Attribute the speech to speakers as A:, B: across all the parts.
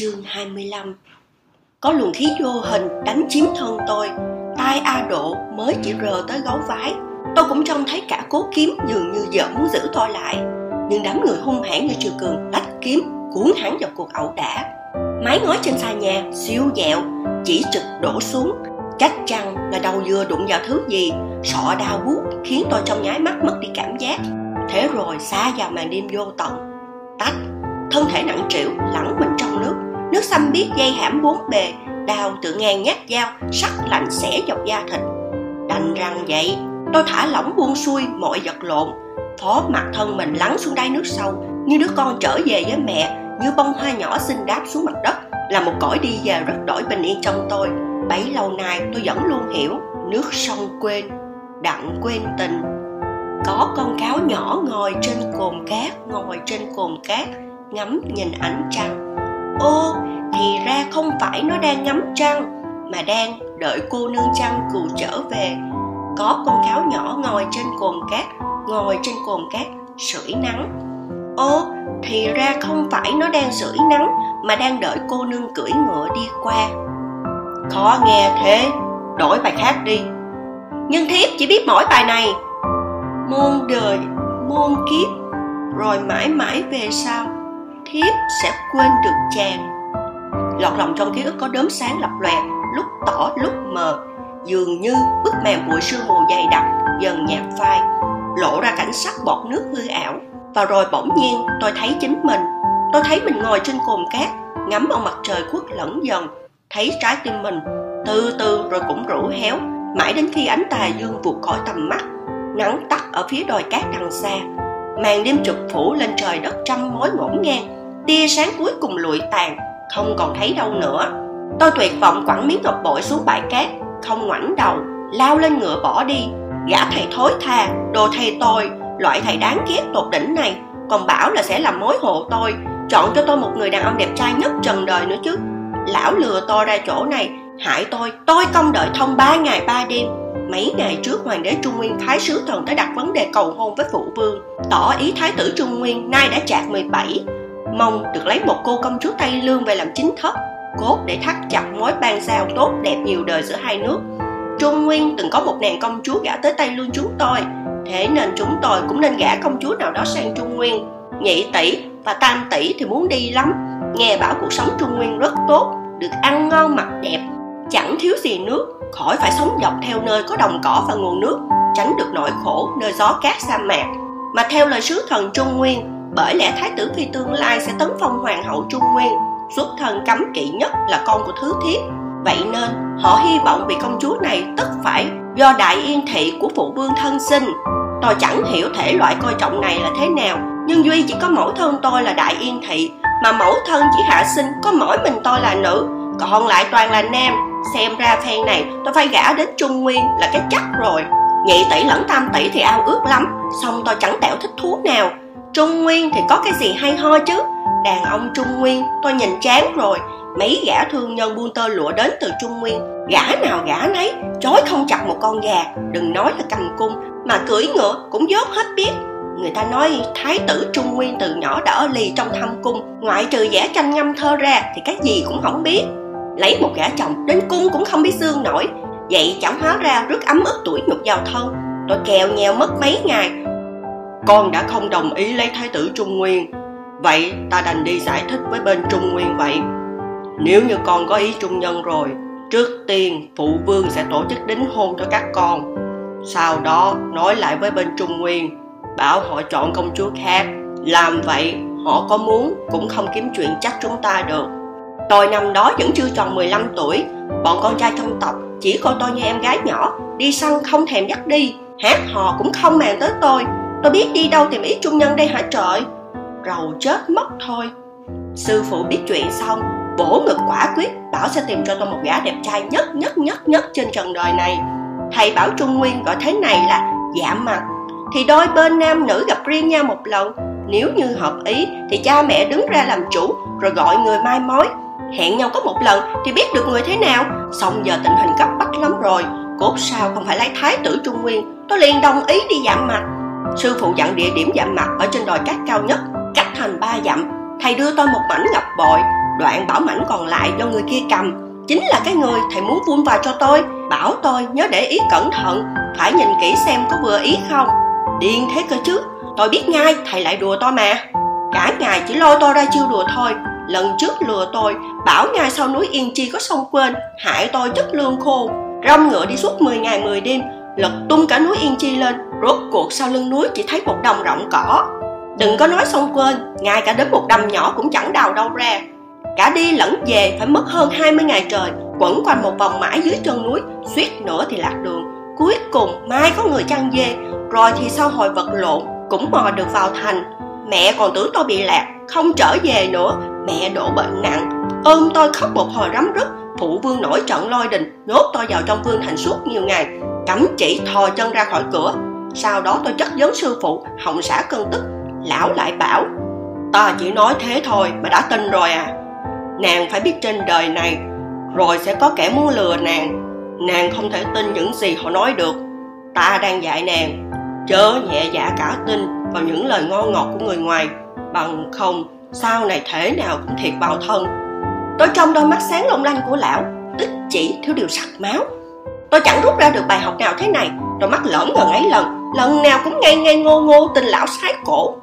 A: Chương 25 Có luồng khí vô hình đánh chiếm thân tôi, Tai A Độ mới chỉ rờ tới gấu vái. Tôi cũng trông thấy cả cố kiếm dường như vợ muốn giữ tôi lại. Nhưng đám người hung hãn như triều cường lách kiếm, cuốn hắn vào cuộc ẩu đả. Mái ngói trên xà nhà, siêu dẹo, Chỉ trực đổ xuống. Chắc chắn là đầu dừa đụng vào thứ gì, Sọ đau buốt khiến tôi trong nháy mắt mất đi cảm giác. Thế rồi xa vào màn đêm vô tận. Tách, thân thể nặng trĩu, lẳng mình nước xanh biết dây hãm bốn bề, đào tự ngang nhát dao, sắc lạnh xẻ dọc da thịt. Đành rằng vậy, tôi thả lỏng buông xuôi mọi vật lộn, phó mặt thân mình lắng xuống đáy nước sâu, như đứa con trở về với mẹ, như bông hoa nhỏ xinh đáp xuống mặt đất, là một cõi đi về rất đổi bình yên trong tôi. Bấy lâu nay tôi vẫn luôn hiểu, nước sông quên, đặng quên tình. Có con cáo nhỏ ngồi trên cồn cát, ngồi trên cồn cát, ngắm nhìn ánh trăng ô, thì ra không phải nó đang ngắm trăng, mà đang đợi cô nương trăng cù trở về. Có con cáo nhỏ ngồi trên cồn cát, ngồi trên cồn cát, sưởi nắng. Ô, thì ra không phải nó đang sưởi nắng, mà đang đợi cô nương cưỡi ngựa đi qua. Khó nghe thế, đổi bài khác đi. Nhưng thiếp chỉ biết mỗi bài này. Môn đời môn kiếp, rồi mãi mãi về sau thiếp sẽ quên được chàng. Lọt lòng trong ký ức có đốm sáng lập lòe lúc tỏ, lúc mờ. Dường như bức màn bụi sương mù dày đặc, dần nhạt phai, lộ ra cảnh sắc bọt nước hư ảo. Và rồi bỗng nhiên tôi thấy chính mình. Tôi thấy mình ngồi trên cồn cát, ngắm ông mặt trời khuất lẫn dần, thấy trái tim mình từ từ rồi cũng rũ héo, mãi đến khi ánh tà dương vụt khỏi tầm mắt, nắng tắt ở phía đồi cát đằng xa. Màn đêm chụp phủ lên trời đất trăm mối ngổn ngang tia sáng cuối cùng lụi tàn, không còn thấy đâu nữa. Tôi tuyệt vọng quẳng miếng ngọc bội xuống bãi cát, không ngoảnh đầu, lao lên ngựa bỏ đi. Gã thầy thối tha, đồ thầy tôi loại thầy đáng ghét tột đỉnh này, còn bảo là sẽ làm mối hộ tôi, chọn cho tôi một người đàn ông đẹp trai nhất trần đời nữa chứ. Lão lừa tôi ra chỗ này, hại tôi tôi công đợi thông ba ngày ba đêm. Mấy ngày trước hoàng đế trung nguyên thái sứ thần tới đặt vấn đề cầu hôn với phụ vương, tỏ ý thái tử trung nguyên nay đã chạc 17 mong được lấy một cô công chúa tây lương về làm chính thất, cốt để thắt chặt mối ban giao tốt đẹp nhiều đời giữa hai nước. Trung nguyên từng có một nàng công chúa gả tới tây lương chúng tôi, thế nên chúng tôi cũng nên gả công chúa nào đó sang trung nguyên. Nhị tỷ và tam tỷ thì muốn đi lắm, nghe bảo cuộc sống trung nguyên rất tốt, được ăn ngon mặc đẹp. Chẳng thiếu gì nước, khỏi phải sống dọc theo nơi có đồng cỏ và nguồn nước, tránh được nỗi khổ nơi gió cát sa mạc. Mà theo lời sứ thần trung nguyên bởi lẽ thái tử phi tương lai sẽ tấn phong hoàng hậu trung nguyên, xuất thân cấm kỵ nhất là con của thứ thiếp vậy nên, họ hy vọng vị công chúa này tất phải do đại yên thị của phụ vương thân sinh. Tôi chẳng hiểu thể loại coi trọng này là thế nào, nhưng duy chỉ có mẫu thân tôi là đại yên thị, mà mẫu thân chỉ hạ sinh có mỗi mình tôi là nữ. Còn lại toàn là nam. Xem ra phen này tôi phải gả đến trung nguyên là cái chắc rồi. Nhị tỷ lẫn tam tỷ thì ao ước lắm xong tôi chẳng tẹo thích thú nào. Trung Nguyên thì có cái gì hay ho chứ? Đàn ông Trung Nguyên, tôi nhìn chán rồi. Mấy gã thương nhân buôn tơ lụa đến từ Trung Nguyên. Gã nào gã nấy, Chối không chặt một con gà. Đừng nói là cầm cung, Mà cưỡi ngựa cũng dốt hết biết. Người ta nói thái tử Trung Nguyên từ nhỏ đã ở lì trong thâm cung. Ngoại trừ vẽ tranh ngâm thơ ra Thì cái gì cũng không biết. Lấy một gã chồng đến cung cũng không biết xương nổi. Vậy chẳng hóa ra rất ấm ức tuổi nhục vào thân. Tôi kèo nhèo mất mấy ngày con đã không đồng ý lấy thái tử Trung Nguyên. Vậy ta đành đi giải thích với bên Trung Nguyên vậy. Nếu như con có ý trung nhân rồi, Trước tiên phụ vương sẽ tổ chức đính hôn cho các con. Sau đó nói lại với bên Trung Nguyên, Bảo họ chọn công chúa khác. Làm vậy, họ có muốn cũng không kiếm chuyện chắc chúng ta được. Tôi năm đó vẫn chưa tròn 15 tuổi, Bọn con trai trong tộc chỉ coi tôi như em gái nhỏ, Đi săn không thèm dắt đi. Hát hò cũng không màng tới tôi. Tôi biết đi đâu tìm ý trung nhân đây hả trời? Rầu chết mất thôi. Sư phụ biết chuyện xong, Bổ ngực quả quyết, Bảo sẽ tìm cho tôi một gã đẹp trai nhất nhất nhất nhất trên trần đời này. Thầy bảo Trung Nguyên gọi thế này là dạ mặt. Thì đôi bên nam nữ gặp riêng nhau một lần. Nếu như hợp ý, Thì cha mẹ đứng ra làm chủ, Rồi gọi người mai mối. Hẹn nhau có một lần Thì biết được người thế nào. Xong giờ tình hình cấp bách lắm rồi. Cốt sao không phải lấy thái tử Trung Nguyên. Tôi liền đồng ý đi giảm mặt. Sư phụ dặn địa điểm giảm mặt ở trên đồi cát cao nhất, cách thành ba dặm. Thầy đưa tôi một mảnh ngọc bội, đoạn bảo mảnh còn lại do người kia cầm. Chính là cái người thầy muốn vun vào cho tôi bảo tôi nhớ để ý cẩn thận phải nhìn kỹ xem có vừa ý không. Điên thế cơ chứ tôi biết ngay thầy lại đùa tôi mà. Cả ngày chỉ lôi tôi ra chiêu đùa thôi. Lần trước lừa tôi bảo ngay sau núi yên chi có sông quên hại tôi chất lương khô. Rong ngựa đi suốt 10 ngày 10 đêm lật tung cả núi yên chi lên rốt cuộc sau lưng núi chỉ thấy một đồng rộng cỏ. Đừng có nói sông quên, ngay cả đến một đầm nhỏ cũng chẳng đào đâu ra. Cả đi lẫn về phải mất hơn 20 ngày trời, quẩn quanh một vòng mãi dưới chân núi, suýt nữa thì lạc đường. Cuối cùng mai có người chăn dê, rồi thì sau hồi vật lộn cũng mò được vào thành. Mẹ còn tưởng tôi bị lạc, không trở về nữa. Mẹ đổ bệnh nặng. Ôm tôi khóc một hồi rắm rứt phụ vương nổi trận lôi đình nhốt tôi vào trong vương thành suốt nhiều ngày. Cấm chỉ thò chân ra khỏi cửa sau đó tôi chất vấn sư phụ, hồng xả cơn tức, lão lại bảo, ta chỉ nói thế thôi mà đã tin rồi à. Nàng phải biết trên đời này, rồi sẽ có kẻ muốn lừa nàng. Nàng không thể tin những gì họ nói được. Ta đang dạy nàng, chớ nhẹ dạ cả tin vào những lời ngon ngọt của người ngoài, bằng không, sau này thể nào cũng thiệt bào thân. Tôi trong đôi mắt sáng long lanh của lão ít chỉ thiếu điều sặc máu. Tôi chẳng rút ra được bài học nào thế này, đôi mắt lỡm ngần ấy lần lần nào cũng ngây ngây ngô ngô tình lão sái cổ.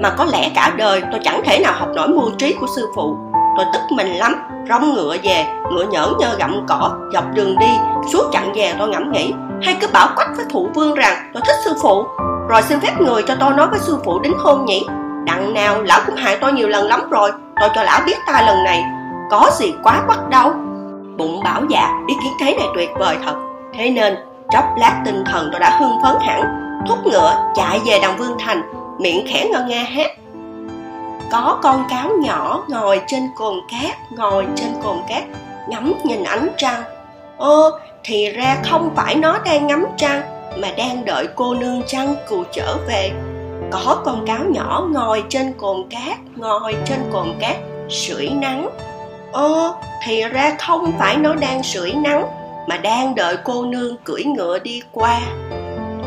A: Mà có lẽ cả đời tôi chẳng thể nào học nổi mưu trí của sư phụ. Tôi tức mình lắm, rong ngựa về, ngựa nhởn nhơ gặm cỏ, dọc đường đi, suốt chặng về tôi ngẫm nghĩ. Hay cứ bảo quách với thủ vương rằng, tôi thích sư phụ. Rồi xin phép người cho tôi nói với sư phụ đính hôn nhỉ. Đặng nào, lão cũng hại tôi nhiều lần lắm rồi. Tôi cho lão biết ta lần này có gì quá quắt đâu bụng bảo dạ ý kiến thế này tuyệt vời thật. Thế nên, chốc lát tinh thần tôi đã hưng phấn hẳn thúc ngựa chạy về đồng vương thành, miệng khẽ ngân nghe hát. Có con cáo nhỏ ngồi trên cồn cát, ngồi trên cồn cát, ngắm nhìn ánh trăng. Ơ thì ra không phải nó đang ngắm trăng, mà đang đợi cô nương trăng cù trở về. Có con cáo nhỏ ngồi trên cồn cát, ngồi trên cồn cát, sưởi nắng. Ơ thì ra không phải nó đang sưởi nắng, mà đang đợi cô nương cưỡi ngựa đi qua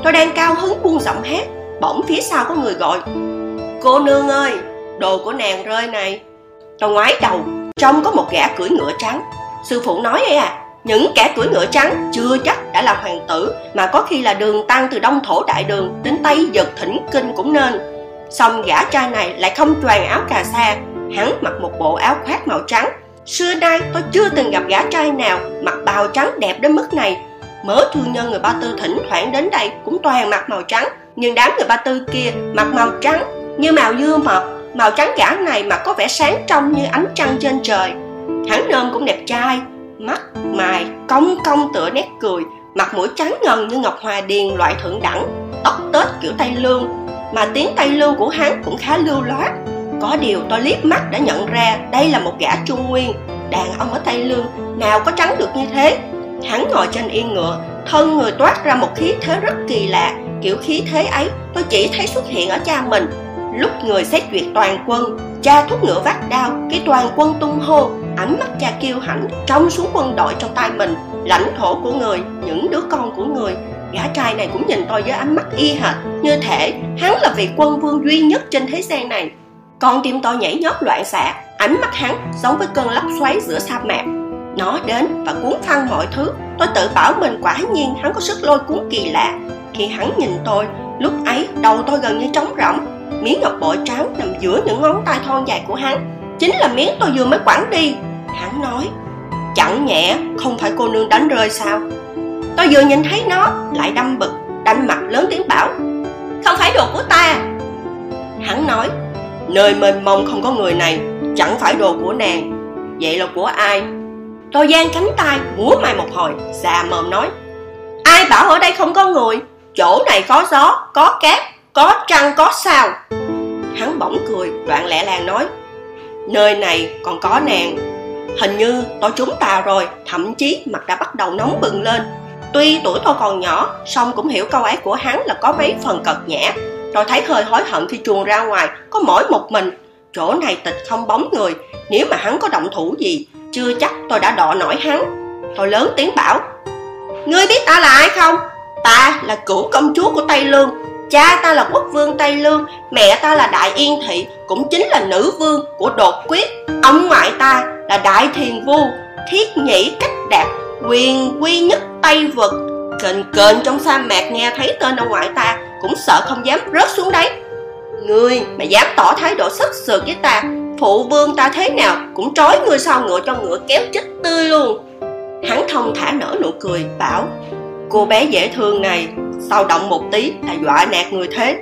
A: tôi đang cao hứng buông giọng hát bỗng phía sau có người gọi. Cô nương ơi, đồ của nàng rơi này. Tôi ngoái đầu, trông có một gã cưỡi ngựa trắng. Sư phụ nói ấy à những kẻ cưỡi ngựa trắng chưa chắc đã là hoàng tử, mà có khi là đường tăng từ đông thổ đại đường đến tây giật thỉnh kinh cũng nên. Xong gã trai này lại không choàng áo cà sa, hắn mặc một bộ áo khoác màu trắng. Xưa nay tôi chưa từng gặp gã trai nào mặc bào trắng đẹp đến mức này mớ thương nhân người ba tư thỉnh thoảng đến đây cũng toàn mặc màu trắng, nhưng đám người ba tư kia mặc màu trắng như màu dưa mật màu trắng gã này mà có vẻ sáng trong như ánh trăng trên trời. Hắn nôm cũng đẹp trai, mắt mày cong cong tựa nét cười, mặt mũi trắng ngần như ngọc hòa điền loại thượng đẳng, tóc tết kiểu tây lương. Mà tiếng tây lương của hắn cũng khá lưu loát. Có điều tôi liếc mắt đã nhận ra đây là một gã trung nguyên. Đàn ông ở tây lương nào có trắng được như thế? Hắn ngồi trên yên ngựa, thân người toát ra một khí thế rất kỳ lạ. Kiểu khí thế ấy, tôi chỉ thấy xuất hiện ở cha mình. Lúc người xét duyệt toàn quân, cha thúc ngựa vác đao, cái toàn quân tung hô, ánh mắt cha kiêu hãnh trong xuống quân đội trong tay mình. Lãnh thổ của người, những đứa con của người, gã trai này cũng nhìn tôi với ánh mắt y hệt như thể hắn là vị quân vương duy nhất trên thế gian này. Con tim tôi nhảy nhót loạn xạ, ánh mắt hắn giống với cơn lốc xoáy giữa sa mạc nó đến và cuốn phăng mọi thứ. Tôi tự bảo mình quả nhiên hắn có sức lôi cuốn kỳ lạ. Khi hắn nhìn tôi, lúc ấy đầu tôi gần như trống rỗng. Miếng ngọc bội trắng nằm giữa những ngón tay thon dài của hắn. Chính là miếng tôi vừa mới quẳng đi. Hắn nói, chẳng nhẹ không phải cô nương đánh rơi sao? Tôi vừa nhìn thấy nó, lại đâm bực đanh mặt lớn tiếng bảo, không phải đồ của ta. Hắn nói, nơi mênh mông không có người này, chẳng phải đồ của nàng. Vậy là của ai? Tôi giang cánh tay, múa mày một hồi xà mồm nói. Ai bảo ở đây không có người? Chỗ này có gió, có cát có trăng, có sao. Hắn bỗng cười đoạn lẹ làng nói. Nơi này còn có nàng. Hình như tôi trúng tà rồi, thậm chí mặt đã bắt đầu nóng bừng lên. Tuy tuổi tôi còn nhỏ, song cũng hiểu câu ấy của hắn là có mấy phần cật nhã. Tôi thấy hơi hối hận khi chuồn ra ngoài, có mỗi một mình. Chỗ này tịch không bóng người, nếu mà hắn có động thủ gì chưa chắc tôi đã đọ nổi hắn tôi lớn tiếng bảo ngươi biết ta là ai không ta là cửu công chúa của tây lương Cha ta là quốc vương Tây Lương, mẹ ta là Đại Yên Thị, cũng chính là nữ vương của đột quyết. Ông ngoại ta là Đại Thiền Vu, thiết nhĩ cách đạt, quyền quy nhất Tây Vực. Kền kền trong sa mạc nghe thấy tên ông ngoại ta, cũng sợ không dám rớt xuống đấy. Ngươi mà dám tỏ thái độ sức sượt với ta, phụ vương ta thế nào cũng trói ngươi sau ngựa cho ngựa kéo chết tươi luôn. Hắn thông thả nở nụ cười, bảo Cô bé dễ thương này Sao động một tí là dọa nạt người thế?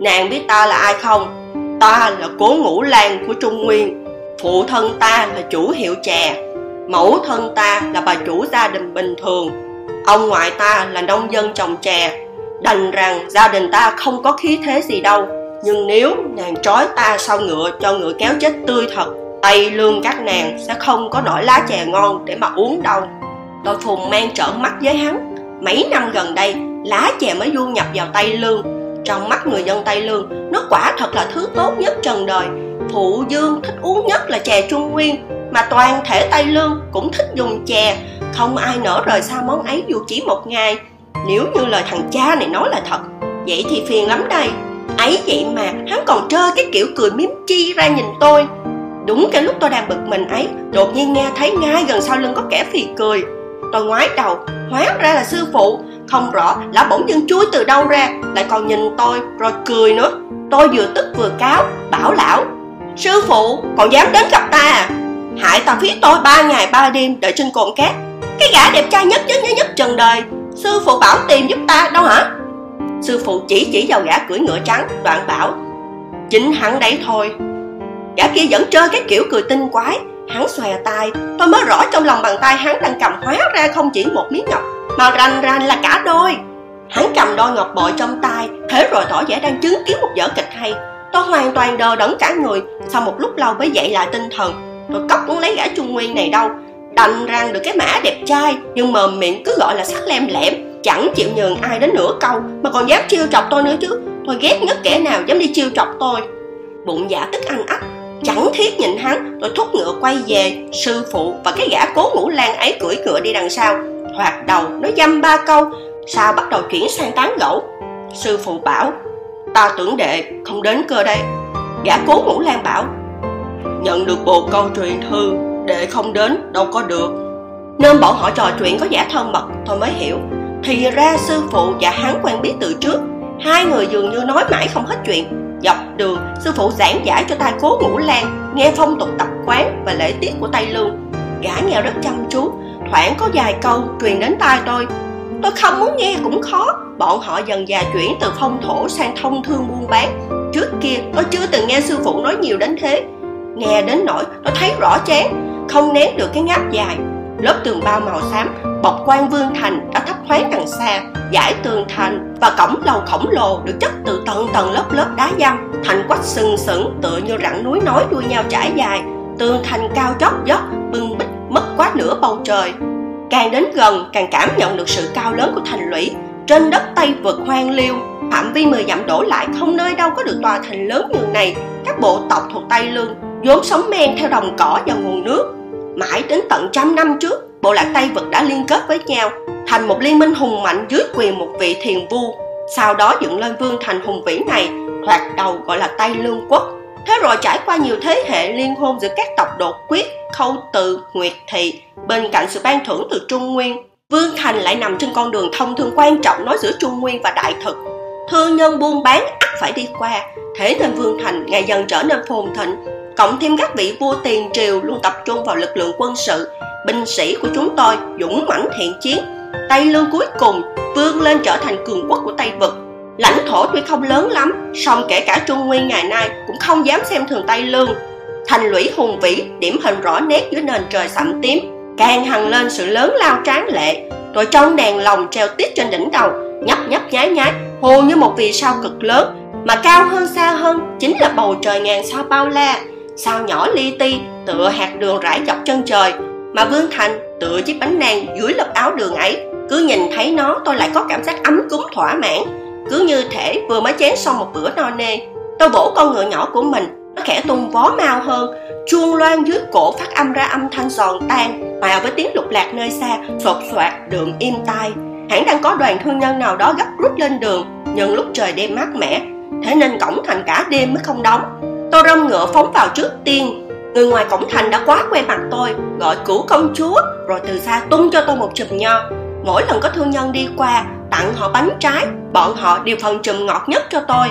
A: Nàng biết ta là ai không? Ta là cố ngũ lan của Trung Nguyên Phụ thân ta là chủ hiệu chè Mẫu thân ta là bà chủ gia đình bình thường Ông ngoại ta là nông dân trồng chè. Đành rằng gia đình ta không có khí thế gì đâu. Nhưng nếu nàng trói ta sau ngựa cho ngựa kéo chết tươi thật Tây lương các nàng sẽ không có nổi lá chè ngon để mà uống đâu Tôi phùng mang trợn mắt với hắn Mấy năm gần đây, lá chè mới du nhập vào Tây Lương. Trong mắt người dân Tây Lương, nó quả thật là thứ tốt nhất trần đời. Phụ Dương thích uống nhất là chè Trung Nguyên, mà toàn thể Tây Lương cũng thích dùng chè. Không ai nỡ rời xa món ấy dù chỉ một ngày. Nếu như lời thằng cha này nói là thật, vậy thì phiền lắm đây. Ấy vậy mà hắn còn trơ cái kiểu cười miếm chi ra nhìn tôi. Đúng cái lúc tôi đang bực mình ấy, đột nhiên nghe thấy ngay gần sau lưng có kẻ phì cười. Tôi ngoái đầu, hóa ra là sư phụ. Không rõ là bỗng dưng chuối từ đâu ra Lại còn nhìn tôi rồi cười nữa. Tôi vừa tức vừa cáo, bảo lão Sư phụ, còn dám đến gặp ta à? Hại ta phí tôi ba ngày ba đêm đợi trên cồn cát. Cái gã đẹp trai nhất nhất nhất nhất trần đời Sư phụ bảo tìm giúp ta đâu hả? Sư phụ chỉ chỉ vào gã cưỡi ngựa trắng Đoạn bảo Chính hắn đấy thôi Gã kia vẫn chơi cái kiểu cười tinh quái Hắn xòe tay, tôi mới rõ trong lòng bàn tay hắn đang cầm hóa ra không chỉ một miếng ngọc, mà rành rành là cả đôi. Hắn cầm đôi ngọc bội trong tay, thế rồi tỏ vẻ đang chứng kiến một vở kịch hay. Tôi hoàn toàn đờ đẫn cả người, sau một lúc lâu mới dậy lại tinh thần. Tôi cóc muốn lấy gã trung nguyên này đâu, đành rằng được cái mã đẹp trai, nhưng mờ miệng cứ gọi là sắc lem lẻm, chẳng chịu nhường ai đến nửa câu, mà còn dám chiêu chọc tôi nữa chứ. Tôi ghét nhất kẻ nào dám đi chiêu chọc tôi. Bụng dạ tức anh ấp chẳng thiết nhìn hắn. Tôi thúc ngựa quay về sư phụ và cái gã cố ngũ lan ấy cưỡi ngựa đi đằng sau. Hoạt đầu nó dăm ba câu sao bắt đầu chuyển sang tán gẫu. Sư phụ bảo ta tưởng đệ không đến cơ đây. Gã cố ngũ lan bảo nhận được bộ câu truyền thư đệ không đến đâu có được. Nên bọn họ trò chuyện có giả thân mật tôi mới hiểu thì ra sư phụ và hắn quen biết từ trước hai người dường như nói mãi không hết chuyện Dọc đường, sư phụ giảng giải cho tai cố ngũ lan, nghe phong tục tập quán và lễ tiết của Tây Lương. Gã nghe rất chăm chú, thoảng có vài câu truyền đến tai tôi. Tôi không muốn nghe cũng khó, bọn họ dần dà chuyển từ phong thổ sang thông thương buôn bán. Trước kia tôi chưa từng nghe sư phụ nói nhiều đến thế. Nghe đến nỗi tôi thấy rõ chán, không nén được cái ngáp dài. Lớp tường bao màu xám bọc quan vương thành đã thấp thoáng đằng xa giải tường thành và cổng lầu khổng lồ được chất từ tầng tầng lớp lớp đá dăm thành quách sừng sững, tựa như rặng núi nối đuôi nhau trải dài. Tường thành cao chót vót, bưng bít mất quá nửa bầu trời. Càng đến gần, càng cảm nhận được sự cao lớn của thành lũy. Trên đất tây vực hoang liêu, phạm vi mười dặm đổ lại không nơi đâu có được tòa thành lớn như này. Các bộ tộc thuộc tây lương vốn sống men theo đồng cỏ và nguồn nước. Mãi đến tận trăm năm trước bộ lạc Tây Vực đã liên kết với nhau, thành một liên minh hùng mạnh dưới quyền một vị thiền vu. Sau đó dựng lên vương thành hùng vĩ này thoạt đầu gọi là Tây Lương Quốc. Thế rồi trải qua nhiều thế hệ liên hôn giữa các tộc đột quyết, khâu từ, nguyệt thị, bên cạnh sự ban thưởng từ trung nguyên, vương thành lại nằm trên con đường thông thương quan trọng nối giữa trung nguyên và đại thực. Thương nhân buôn bán ắt phải đi qua, thế nên vương thành ngày dần trở nên phồn thịnh cộng thêm các vị vua tiền triều luôn tập trung vào lực lượng quân sự, binh sĩ của chúng tôi dũng mãnh thiện chiến. Tây lương cuối cùng vươn lên trở thành cường quốc của tây vực. Lãnh thổ tuy không lớn lắm, song kể cả trung nguyên ngày nay cũng không dám xem thường tây lương. Thành lũy hùng vĩ, điểm hình rõ nét dưới nền trời sẫm tím, càng hằng lên sự lớn lao tráng lệ. Rồi trong đèn lồng treo tít trên đỉnh đầu, nhấp nhấp nháy nháy hồ như một vì sao cực lớn, mà cao hơn xa hơn chính là bầu trời ngàn sao bao la sao nhỏ li ti tựa hạt đường rải dọc chân trời, mà vương thành tựa chiếc bánh nang dưới lớp áo đường ấy? Cứ nhìn thấy nó, tôi lại có cảm giác ấm cúng thỏa mãn. Cứ như thể vừa mới chén xong một bữa no nê. Tôi vỗ con ngựa nhỏ của mình, nó khẽ tung vó mau hơn, chuông loan dưới cổ phát âm ra âm thanh giòn tan, hòa với tiếng lục lạc nơi xa sột soạt đường im tai. Hẳn đang có đoàn thương nhân nào đó gấp rút lên đường nhân lúc trời đêm mát mẻ, thế nên cổng thành cả đêm mới không đóng tôi rong ngựa phóng vào trước tiên. Người ngoài cổng thành đã quá quen mặt tôi, gọi cửu công chúa, rồi từ xa tung cho tôi một chùm nho. Mỗi lần có thương nhân đi qua, tặng họ bánh trái, bọn họ đều phần chùm ngọt nhất cho tôi.